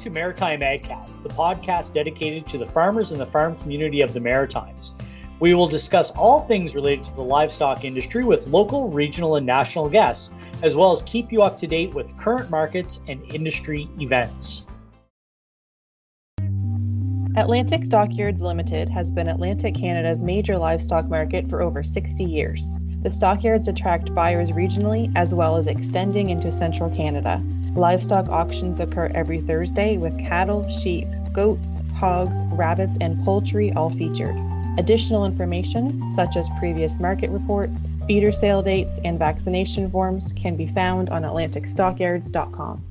to Maritime AgCast, the podcast dedicated to the farmers and the farm community of the Maritimes. We will discuss all things related to the livestock industry with local, regional, and national guests, as well as keep you up to date with current markets and industry events. Atlantic Stockyards Limited has been Atlantic Canada's major livestock market for over 60 years. The stockyards attract buyers regionally as well as extending into central Canada. Livestock auctions occur every Thursday with cattle, sheep, goats, hogs, rabbits, and poultry all featured. Additional information, such as previous market reports, feeder sale dates, and vaccination forms, can be found on AtlanticStockyards.com.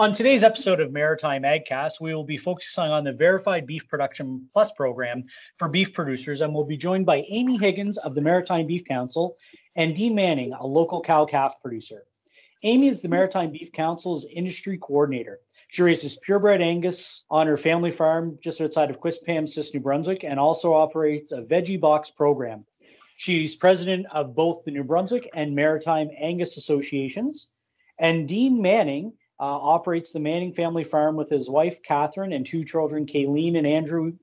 On today's episode of Maritime AgCast, we will be focusing on the Verified Beef Production Plus program for beef producers, and we'll be joined by Amy Higgins of the Maritime Beef Council and Dean Manning, a local cow calf producer. Amy is the Maritime Beef Council's industry coordinator. She raises purebred Angus on her family farm just outside of Quispamsis, New Brunswick, and also operates a veggie box program. She's president of both the New Brunswick and Maritime Angus Associations. And Dean Manning uh, operates the Manning family farm with his wife, Catherine, and two children, Kayleen and Andrew,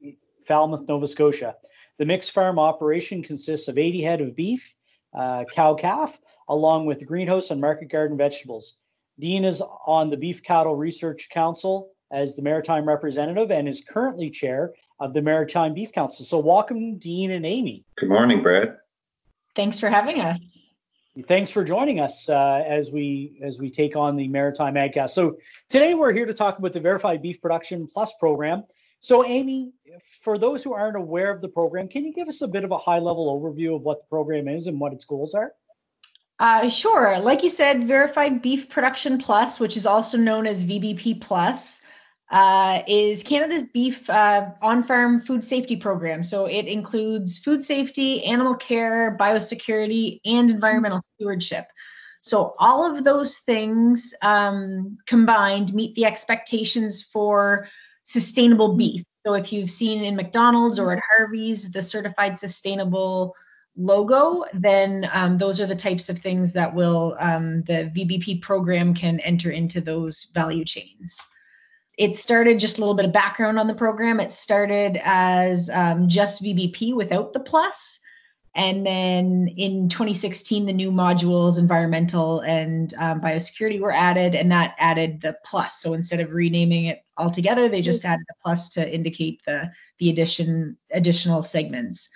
Falmouth, Nova Scotia. The mixed farm operation consists of 80 head of beef, uh, cow calf, along with greenhouse and market garden vegetables. Dean is on the Beef Cattle Research Council as the maritime representative and is currently chair of the Maritime Beef Council. So, welcome, Dean and Amy. Good morning, Brad. Thanks for having us. Thanks for joining us uh, as we as we take on the Maritime AgCast. So today we're here to talk about the Verified Beef Production Plus program. So Amy, for those who aren't aware of the program, can you give us a bit of a high level overview of what the program is and what its goals are? Uh, sure. Like you said, Verified Beef Production Plus, which is also known as VBP Plus, uh, is Canada's beef uh, on farm food safety program. So it includes food safety, animal care, biosecurity, and environmental stewardship. So all of those things um, combined meet the expectations for sustainable beef. So if you've seen in McDonald's or at Harvey's the certified sustainable logo, then um, those are the types of things that will um, the VBP program can enter into those value chains it started just a little bit of background on the program. It started as um, just VBP without the plus. And then in 2016, the new modules, environmental and um, biosecurity, were added, and that added the plus. So instead of renaming it altogether, they just added a plus to indicate the the addition additional segments.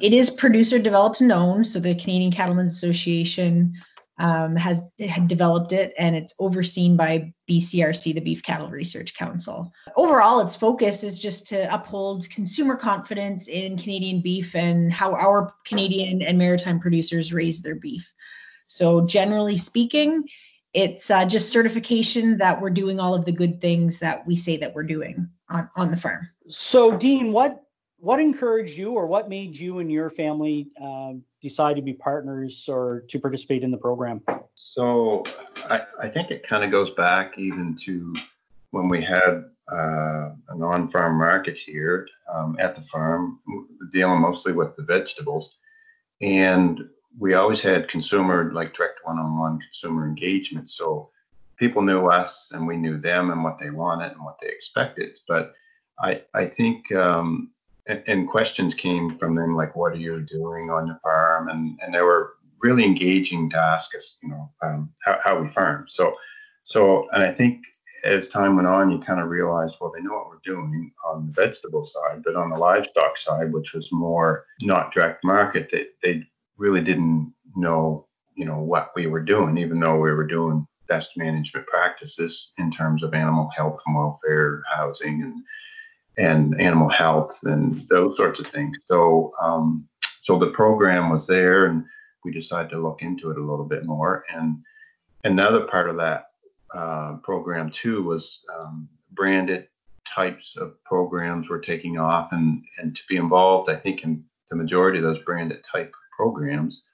It is producer developed and owned, so the Canadian Cattlemen's Association um, has had developed it and it's overseen by BCRC, the Beef Cattle Research Council. Overall, its focus is just to uphold consumer confidence in Canadian beef and how our Canadian and maritime producers raise their beef. So, generally speaking, it's uh, just certification that we're doing all of the good things that we say that we're doing on, on the farm. So, Dean, what what encouraged you or what made you and your family uh, decide to be partners or to participate in the program? So I, I think it kind of goes back even to when we had uh, an on-farm market here um, at the farm, dealing mostly with the vegetables, and we always had consumer like direct one-on-one consumer engagement. So people knew us and we knew them and what they wanted and what they expected. But I I think um, and, questions came from them like, "What are you doing on your farm?" and and they were really engaging to ask us, you know, um, how, how we farm. So, so, and I think as time went on, you kind of realized, well, they know what we're doing on the vegetable side, but on the livestock side, which was more not direct market, they, they really didn't know, you know, what we were doing, even though we were doing best management practices in terms of animal health and welfare, housing, and and animal health and those sorts of things. So, um, so the program was there, and we decided to look into it a little bit more. And another part of that uh, program too was um, branded types of programs were taking off, and and to be involved, I think in the majority of those branded type programs,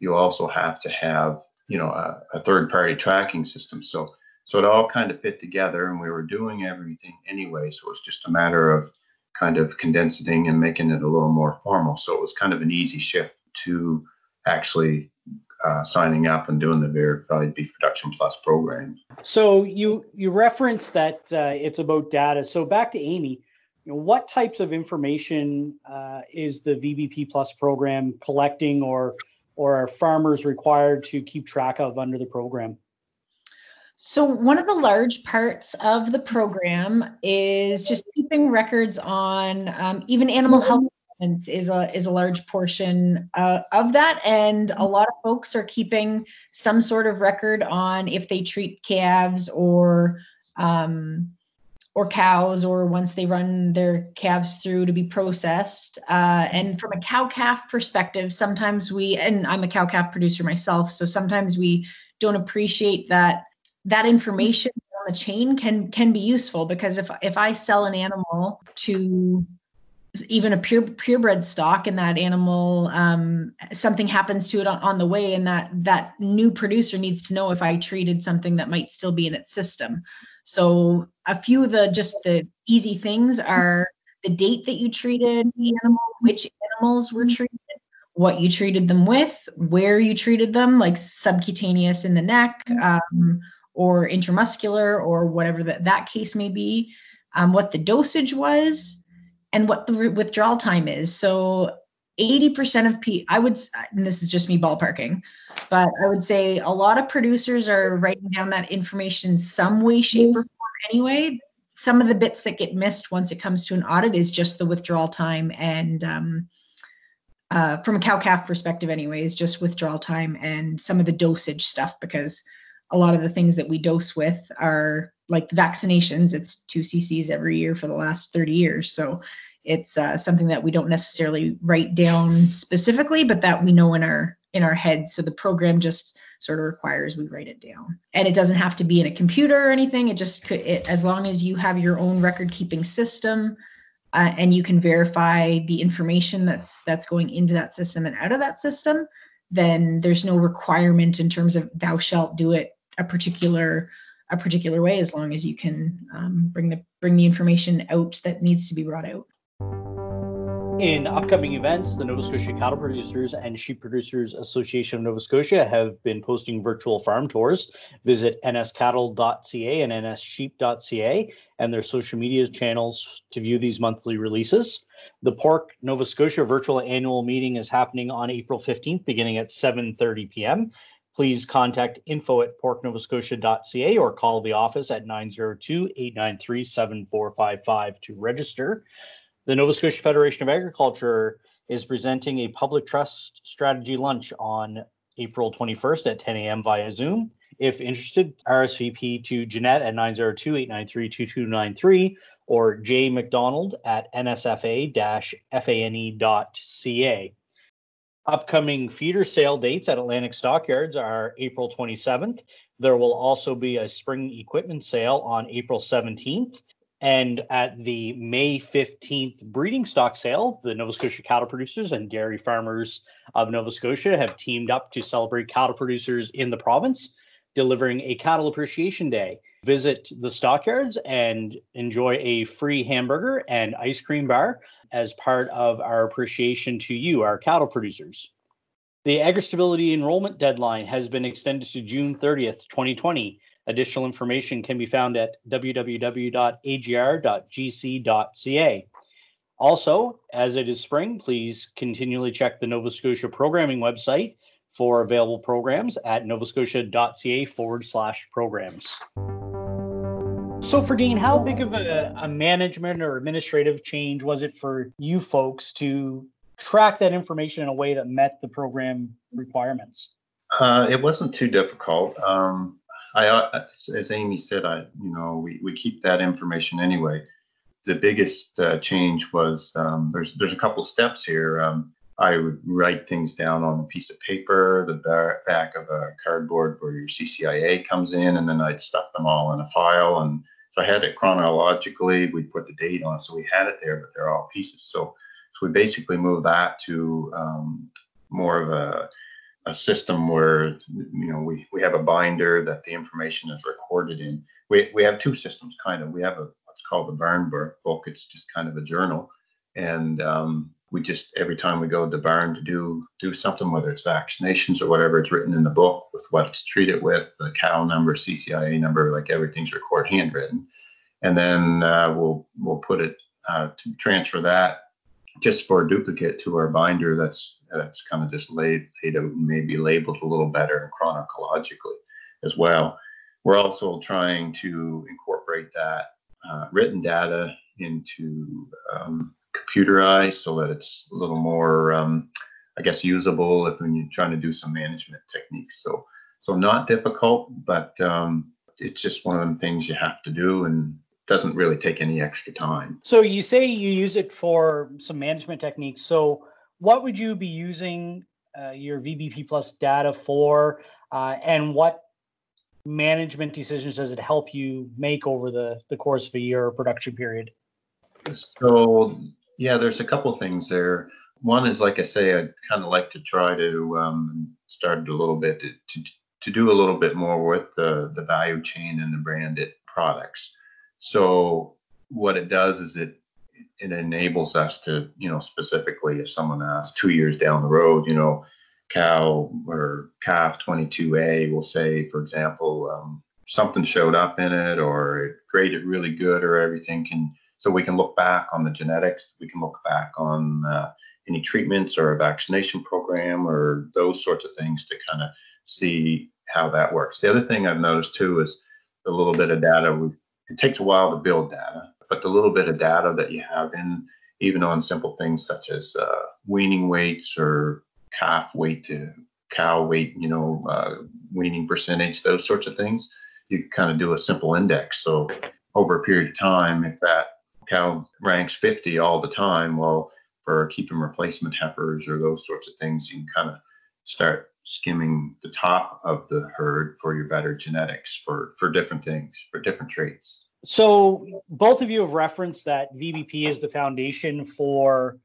you also have to have you know a, a third party tracking system. So so it all kind of fit together, and we were doing everything anyway. So it was just a matter of kind of condensing and making it a little more formal. So it was kind of an easy shift to actually uh, signing up and doing the verified beef production plus program. So you you referenced that uh, it's about data. So back to Amy, what types of information uh, is the VBP plus program collecting, or or are farmers required to keep track of under the program? So one of the large parts of the program is just keeping records on um, even animal health is a is a large portion uh, of that, and a lot of folks are keeping some sort of record on if they treat calves or um, or cows, or once they run their calves through to be processed. Uh, and from a cow calf perspective, sometimes we and I'm a cow calf producer myself, so sometimes we don't appreciate that that information on the chain can can be useful because if if I sell an animal to even a pure purebred stock and that animal um, something happens to it on, on, the way and that that new producer needs to know if i treated something that might still be in its system. So a few of the just the easy things are the date that you treated the animal which animals were treated what you treated them with where you treated them like subcutaneous in the neck um, or intramuscular or whatever that, that case may be, um, what the dosage was, and what the withdrawal time is. So 80% of P, I would, and this is just me ballparking, but I would say a lot of producers are writing down that information in some way, shape, or form anyway. Some of the bits that get missed once it comes to an audit is just the withdrawal time and um, uh, from a cow calf perspective, anyways, just withdrawal time and some of the dosage stuff because a lot of the things that we dose with are like vaccinations. It's two cc's every year for the last 30 years. So it's uh, something that we don't necessarily write down specifically, but that we know in our in our head. So the program just sort of requires we write it down, and it doesn't have to be in a computer or anything. It just could, it, as long as you have your own record keeping system. Uh, and you can verify the information that's that's going into that system and out of that system then there's no requirement in terms of thou shalt do it a particular a particular way as long as you can um, bring the bring the information out that needs to be brought out. In upcoming events, the Nova Scotia Cattle Producers and Sheep Producers Association of Nova Scotia have been posting virtual farm tours. Visit nscattle.ca and nssheep.ca and their social media channels to view these monthly releases. The Pork Nova Scotia virtual annual meeting is happening on April 15th, beginning at 7:30 p.m please contact info at porknovascotia.ca or call the office at 902-893-7455 to register. The Nova Scotia Federation of Agriculture is presenting a public trust strategy lunch on April 21st at 10 a.m. via Zoom. If interested, RSVP to Jeanette at 902-893-2293 or J McDonald at nsfa-fane.ca. Upcoming feeder sale dates at Atlantic Stockyards are April 27th. There will also be a spring equipment sale on April 17th. And at the May 15th breeding stock sale, the Nova Scotia cattle producers and dairy farmers of Nova Scotia have teamed up to celebrate cattle producers in the province, delivering a cattle appreciation day. Visit the stockyards and enjoy a free hamburger and ice cream bar as part of our appreciation to you, our cattle producers. The AgriStability enrollment deadline has been extended to June 30th, 2020. Additional information can be found at www.agr.gc.ca. Also, as it is spring, please continually check the Nova Scotia programming website for available programs at novascotia.ca forward slash programs. So for Dean, how big of a, a, management or administrative change was it for you folks to track that information in a way that met the program requirements? Uh, it wasn't too difficult. Um, I, uh, as Amy said, I you know we, we keep that information anyway. The biggest uh, change was um, there's there's a couple steps here. Um, I would write things down on a piece of paper, the back of a cardboard where your CCIA comes in, and then I'd stuff them all in a file and so I had it chronologically. We put the date on, so we had it there, but they're all pieces. So, so we basically moved that to um, more of a, a system where you know we, we have a binder that the information is recorded in. We, we have two systems kind of. We have a what's called the burn book. It's just kind of a journal, and um, we just every time we go to the barn to do do something, whether it's vaccinations or whatever, it's written in the book with what it's treated with, the cow number, CCIA number, like everything's recorded handwritten, and then uh, we'll we'll put it uh, to transfer that just for a duplicate to our binder that's that's kind of just laid laid out maybe labeled a little better and chronologically as well. We're also trying to incorporate that uh, written data into um, computerized so that it's a little more, um, I guess, usable if when you're trying to do some management techniques. So, so not difficult, but um, it's just one of them things you have to do and doesn't really take any extra time. So you say you use it for some management techniques. So what would you be using uh, your VBP plus data for, uh, and what management decisions does it help you make over the the course of a year production period? So yeah, there's a couple things there. One is, like I say, I'd kind of like to try to um, started a little bit to, to, to do a little bit more with the the value chain and the branded products. So what it does is it it enables us to, you know, specifically if someone asks two years down the road, you know, cow or calf 22A will say, for example, um, something showed up in it or it graded really good or everything can so we can look back on the genetics, we can look back on uh, any treatments or a vaccination program or those sorts of things to kind of see how that works. The other thing I've noticed too is a little bit of data. It takes a while to build data, but the little bit of data that you have in, even on simple things such as uh, weaning weights or calf weight to cow weight, you know, uh, weaning percentage, those sorts of things, you kind of do a simple index. So over a period of time, if that cow ranks 50 all the time. Well, for keeping replacement heifers or those sorts of things, you can kind of start skimming the top of the herd for your better genetics for for different things for different traits. So both of you have referenced that VBP is the foundation for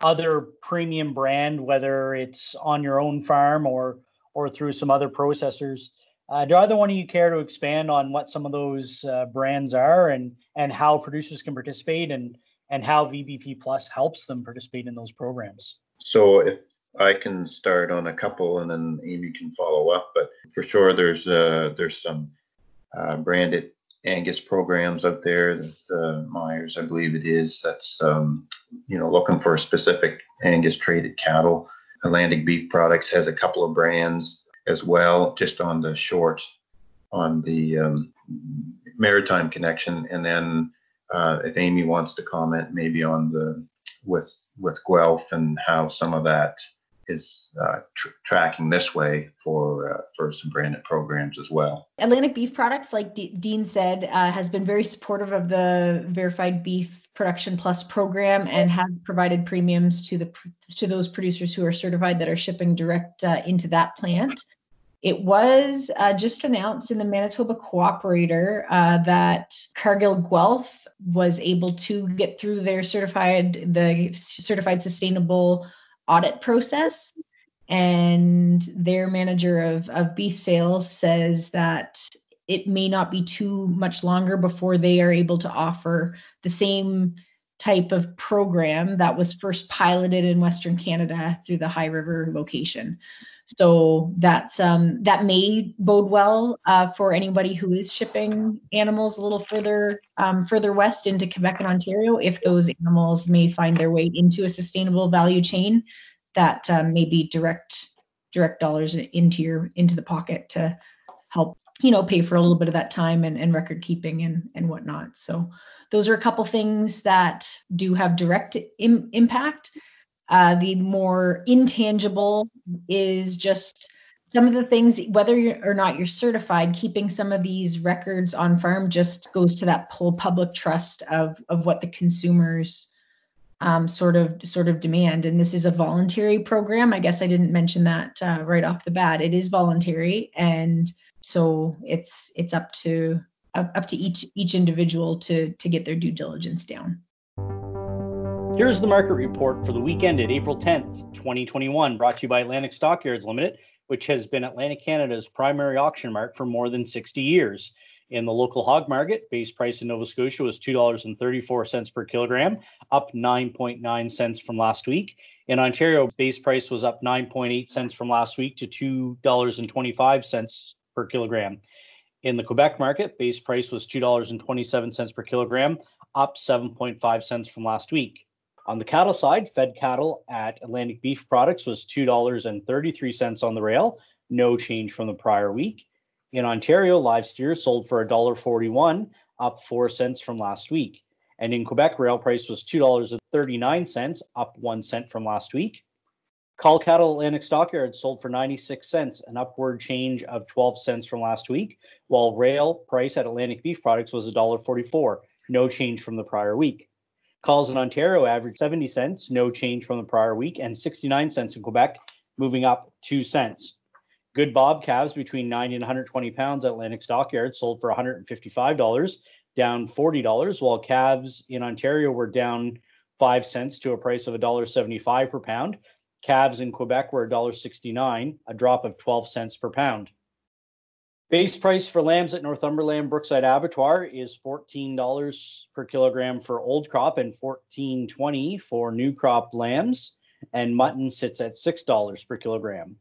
other premium brand, whether it's on your own farm or or through some other processors. Uh, do either one of you care to expand on what some of those uh, brands are and and how producers can participate and and how VBP Plus helps them participate in those programs? So if I can start on a couple and then Amy can follow up, but for sure there's uh, there's some uh, branded Angus programs out there. The Myers, I believe it is, that's um, you know looking for specific Angus traded cattle. Atlantic Beef Products has a couple of brands as well, just on the short, on the um, maritime connection, and then uh, if Amy wants to comment, maybe on the with with Guelph and how some of that is uh, tr- tracking this way for uh, for some branded programs as well. Atlantic Beef Products, like D- Dean said, uh, has been very supportive of the Verified Beef Production Plus program and have provided premiums to the to those producers who are certified that are shipping direct uh, into that plant. It was uh, just announced in the Manitoba Cooperator uh, that Cargill Guelph was able to get through their certified the certified sustainable audit process and their manager of, of beef sales says that it may not be too much longer before they are able to offer the same type of program that was first piloted in Western Canada through the High River location. So that's um, that may bode well uh, for anybody who is shipping animals a little further um, further west into Quebec and Ontario. If those animals may find their way into a sustainable value chain, that um, may be direct direct dollars into your into the pocket to help you know pay for a little bit of that time and, and record keeping and and whatnot. So those are a couple things that do have direct Im- impact uh, the more intangible is just some of the things, whether you're or not you're certified, keeping some of these records on farm just goes to that whole public trust of of what the consumers um, sort of sort of demand. And this is a voluntary program. I guess I didn't mention that uh, right off the bat. It is voluntary, and so it's it's up to up, up to each each individual to to get their due diligence down. Here's the market report for the weekend at April 10th, 2021, brought to you by Atlantic Stockyards Limited, which has been Atlantic Canada's primary auction mart for more than 60 years. In the local hog market, base price in Nova Scotia was $2.34 per kilogram, up 9.9 cents from last week. In Ontario, base price was up 9.8 cents from last week to $2.25 per kilogram. In the Quebec market, base price was $2.27 per kilogram, up 7.5 cents from last week. On the cattle side, fed cattle at Atlantic Beef Products was $2.33 on the rail, no change from the prior week. In Ontario, live steers sold for $1.41, up 4 cents from last week. And in Quebec, rail price was $2.39, up 1 cent from last week. Cull cattle at Atlantic Stockyards sold for 96 cents, an upward change of 12 cents from last week, while rail price at Atlantic Beef Products was $1.44, no change from the prior week. Culls in Ontario averaged 70 cents, no change from the prior week, and 69 cents in Quebec, moving up 2 cents. Good Bob calves between 90 and 120 pounds at Atlantic Stockyards sold for $155, down $40, while calves in Ontario were down 5 cents to a price of $1.75 per pound. Calves in Quebec were $1.69, a drop of 12 cents per pound. Base price for lambs at Northumberland Brookside Abattoir is $14 per kilogram for old crop and $14.20 for new crop lambs, and mutton sits at $6 per kilogram.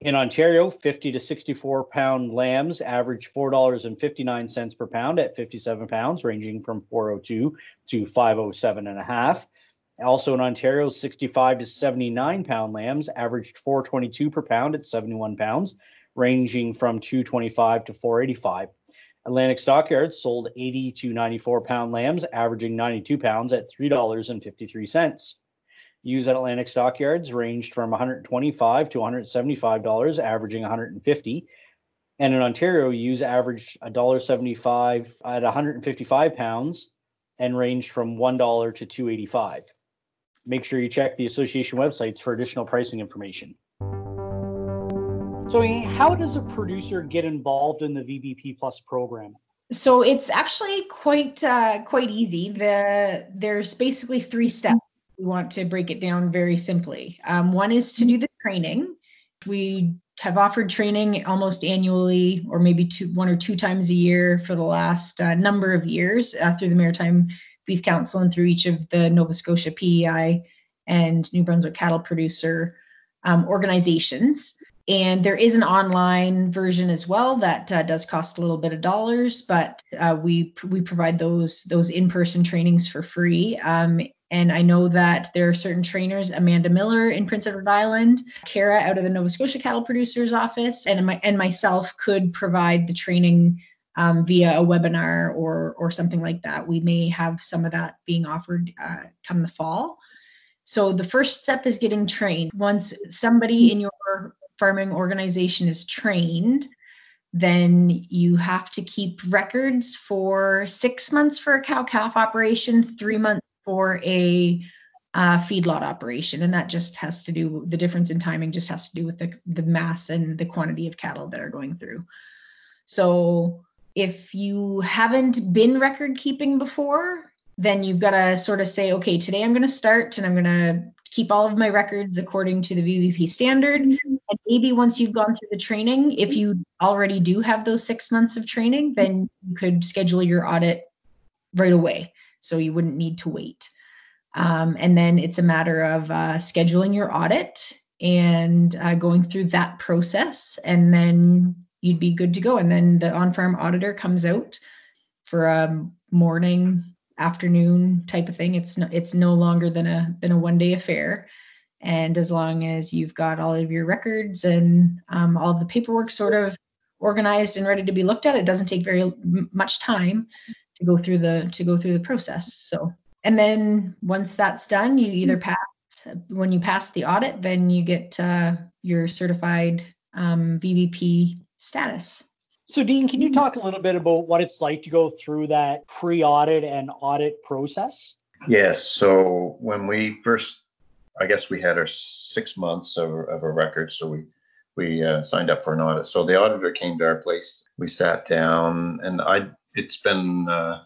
In Ontario, 50 to 64 pound lambs average $4.59 per pound at 57 pounds, ranging from 402 to 507 and a half. Also in Ontario, 65 to 79 pound lambs averaged 422 per pound at 71 pounds, ranging from 225 to 485. Atlantic Stockyards sold 80 to 94 pound lambs, averaging 92 pounds at $3.53. Ewes at Atlantic Stockyards ranged from 125 to 175 dollars, averaging 150. And in Ontario, ewes averaged $1.75 at 155 pounds and ranged from $1 to 285. Make sure you check the association websites for additional pricing information. So, how does a producer get involved in the VBP Plus program? So it's actually quite uh, quite easy. The there's basically three steps we want to break it down very simply. Um, one is to do the training. We have offered training almost annually, or maybe two, one or two times a year for the last uh, number of years uh, through the Maritime Beef Council and through each of the Nova Scotia PEI and New Brunswick cattle producer um, organizations. And there is an online version as well that uh, does cost a little bit of dollars, but uh, we we provide those those in person trainings for free. Um, and I know that there are certain trainers, Amanda Miller in Prince Edward Island, Kara out of the Nova Scotia Cattle Producers Office, and my, and myself could provide the training um, via a webinar or or something like that. We may have some of that being offered uh, come the fall. So the first step is getting trained. Once somebody in your farming organization is trained, then you have to keep records for six months for a cow calf operation, three months for a uh, feedlot operation, and that just has to do the difference in timing just has to do with the the mass and the quantity of cattle that are going through. So if you haven't been record keeping before, then you've got to sort of say, okay, today I'm going to start and I'm going to keep all of my records according to the VBP standard. And maybe once you've gone through the training, if you already do have those six months of training, then you could schedule your audit right away so you wouldn't need to wait. Um, and then it's a matter of uh, scheduling your audit and uh, going through that process, and then you'd be good to go. And then the on-farm auditor comes out for a morning, afternoon type of thing. It's no, it's no longer than a than a one-day affair. And as long as you've got all of your records and um, all of the paperwork sort of organized and ready to be looked at, it doesn't take very much time to go through the to go through the process. So and then once that's done, you either pass when you pass the audit, then you get uh, your certified um, VBP status. So, Dean, can you talk a little bit about what it's like to go through that pre-audit and audit process? Yes. So when we first, I guess we had our six months of, of a record, so we we uh, signed up for an audit. So the auditor came to our place. We sat down, and I it's been uh,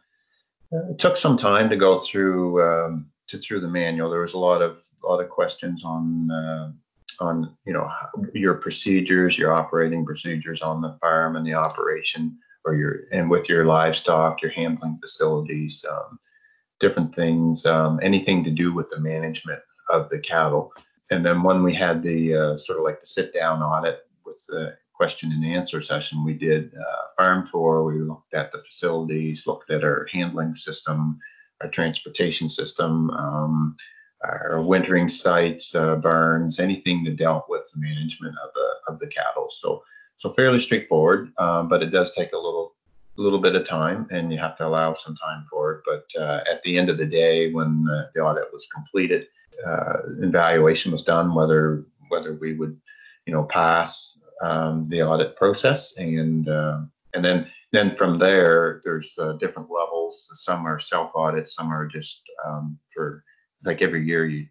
it took some time to go through um, to through the manual. There was a lot of a lot of questions on uh, on you know your procedures, your operating procedures on the farm and the operation, or your and with your livestock, your handling facilities, um, different things, um, anything to do with the management of the cattle. And then when we had the uh, sort of like the sit down audit with the question and answer session, we did a farm tour. We looked at the facilities, looked at our handling system, our transportation system, um, our wintering sites, uh, barns, anything that dealt with the management of the of the cattle. So so fairly straightforward, um, but it does take a little a little bit of time, and you have to allow some time for it. But uh, at the end of the day, when uh, the audit was completed, uh, evaluation was done whether whether we would, you know, pass um, the audit process, and uh, and then then from there, there's uh, different levels. Some are self audit, some are just um, for like every year you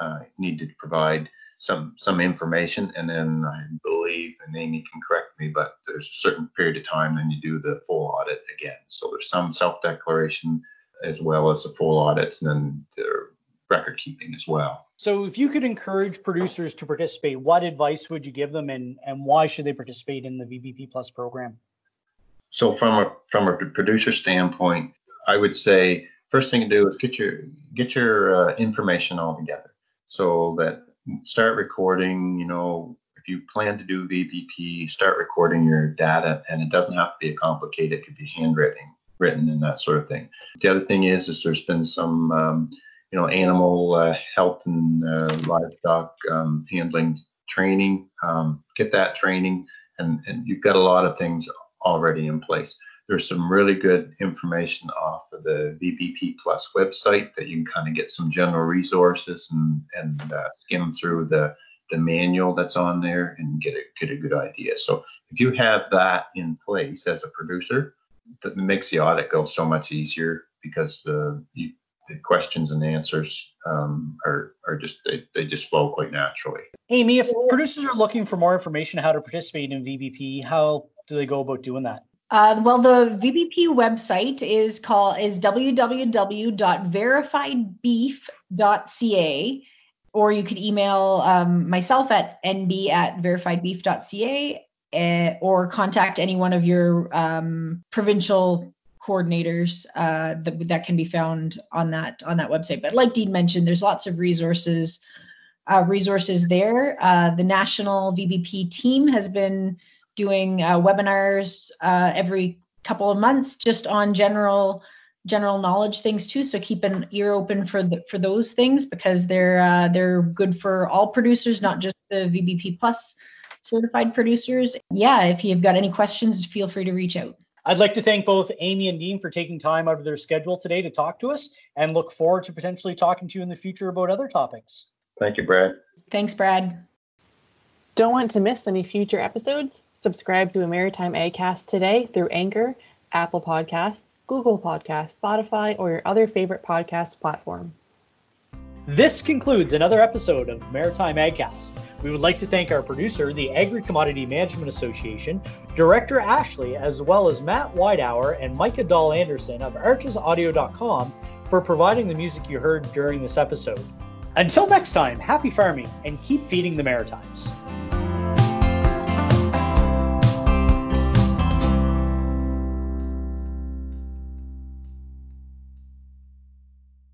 uh, need to provide some some information, and then I believe, and Amy can correct me, but there's a certain period of time, then you do the full audit again. So there's some self declaration as well as the full audits, and then the record keeping as well. So if you could encourage producers to participate, what advice would you give them, and and why should they participate in the VBP Plus program? So from a from a producer standpoint, I would say first thing to do is get your get your uh, information all together so that start recording, you know, if you plan to do VBP, start recording your data, and it doesn't have to be complicated. It could be handwritten, written, and that sort of thing. The other thing is, is there's been some, um, you know, animal uh, health and uh, livestock um, handling training. Um, get that training, and and you've got a lot of things already in place. There's some really good information off of the VBP Plus website that you can kind of get some general resources and and uh, skim through the the manual that's on there and get a get a good idea. So if you have that in place as a producer, that makes the audit go so much easier because the you, the questions and answers um, are are just they, they just flow quite naturally. Amy, if producers are looking for more information how to participate in VBP, how do they go about doing that? Uh, well, the VBP website is called is www.verifiedbeef.ca, or you could email um, myself at nb at verifiedbeef.ca, uh, or contact any one of your um, provincial coordinators uh, that, that can be found on that on that website. But like Dean mentioned, there's lots of resources uh, resources there. Uh, the national VBP team has been doing uh, webinars uh, every couple of months just on general general knowledge things too so keep an ear open for the, for those things because they're uh, they're good for all producers not just the vbp plus certified producers yeah if you've got any questions feel free to reach out I'd like to thank both Amy and Dean for taking time out of their schedule today to talk to us and look forward to potentially talking to you in the future about other topics. Thank you, Brad. thanks brad Don't want to miss any future episodes? Subscribe to a Maritime Agcast today through Anchor, Apple Podcasts, Google Podcasts, Spotify, or your other favorite podcast platform. This concludes another episode of Maritime Agcast. We would like to thank our producer, the Agri Commodity Management Association, Director Ashley, as well as Matt Widehour and Micah Dahl Anderson of archesaudio.com for providing the music you heard during this episode. Until next time, happy farming and keep feeding the Maritimes.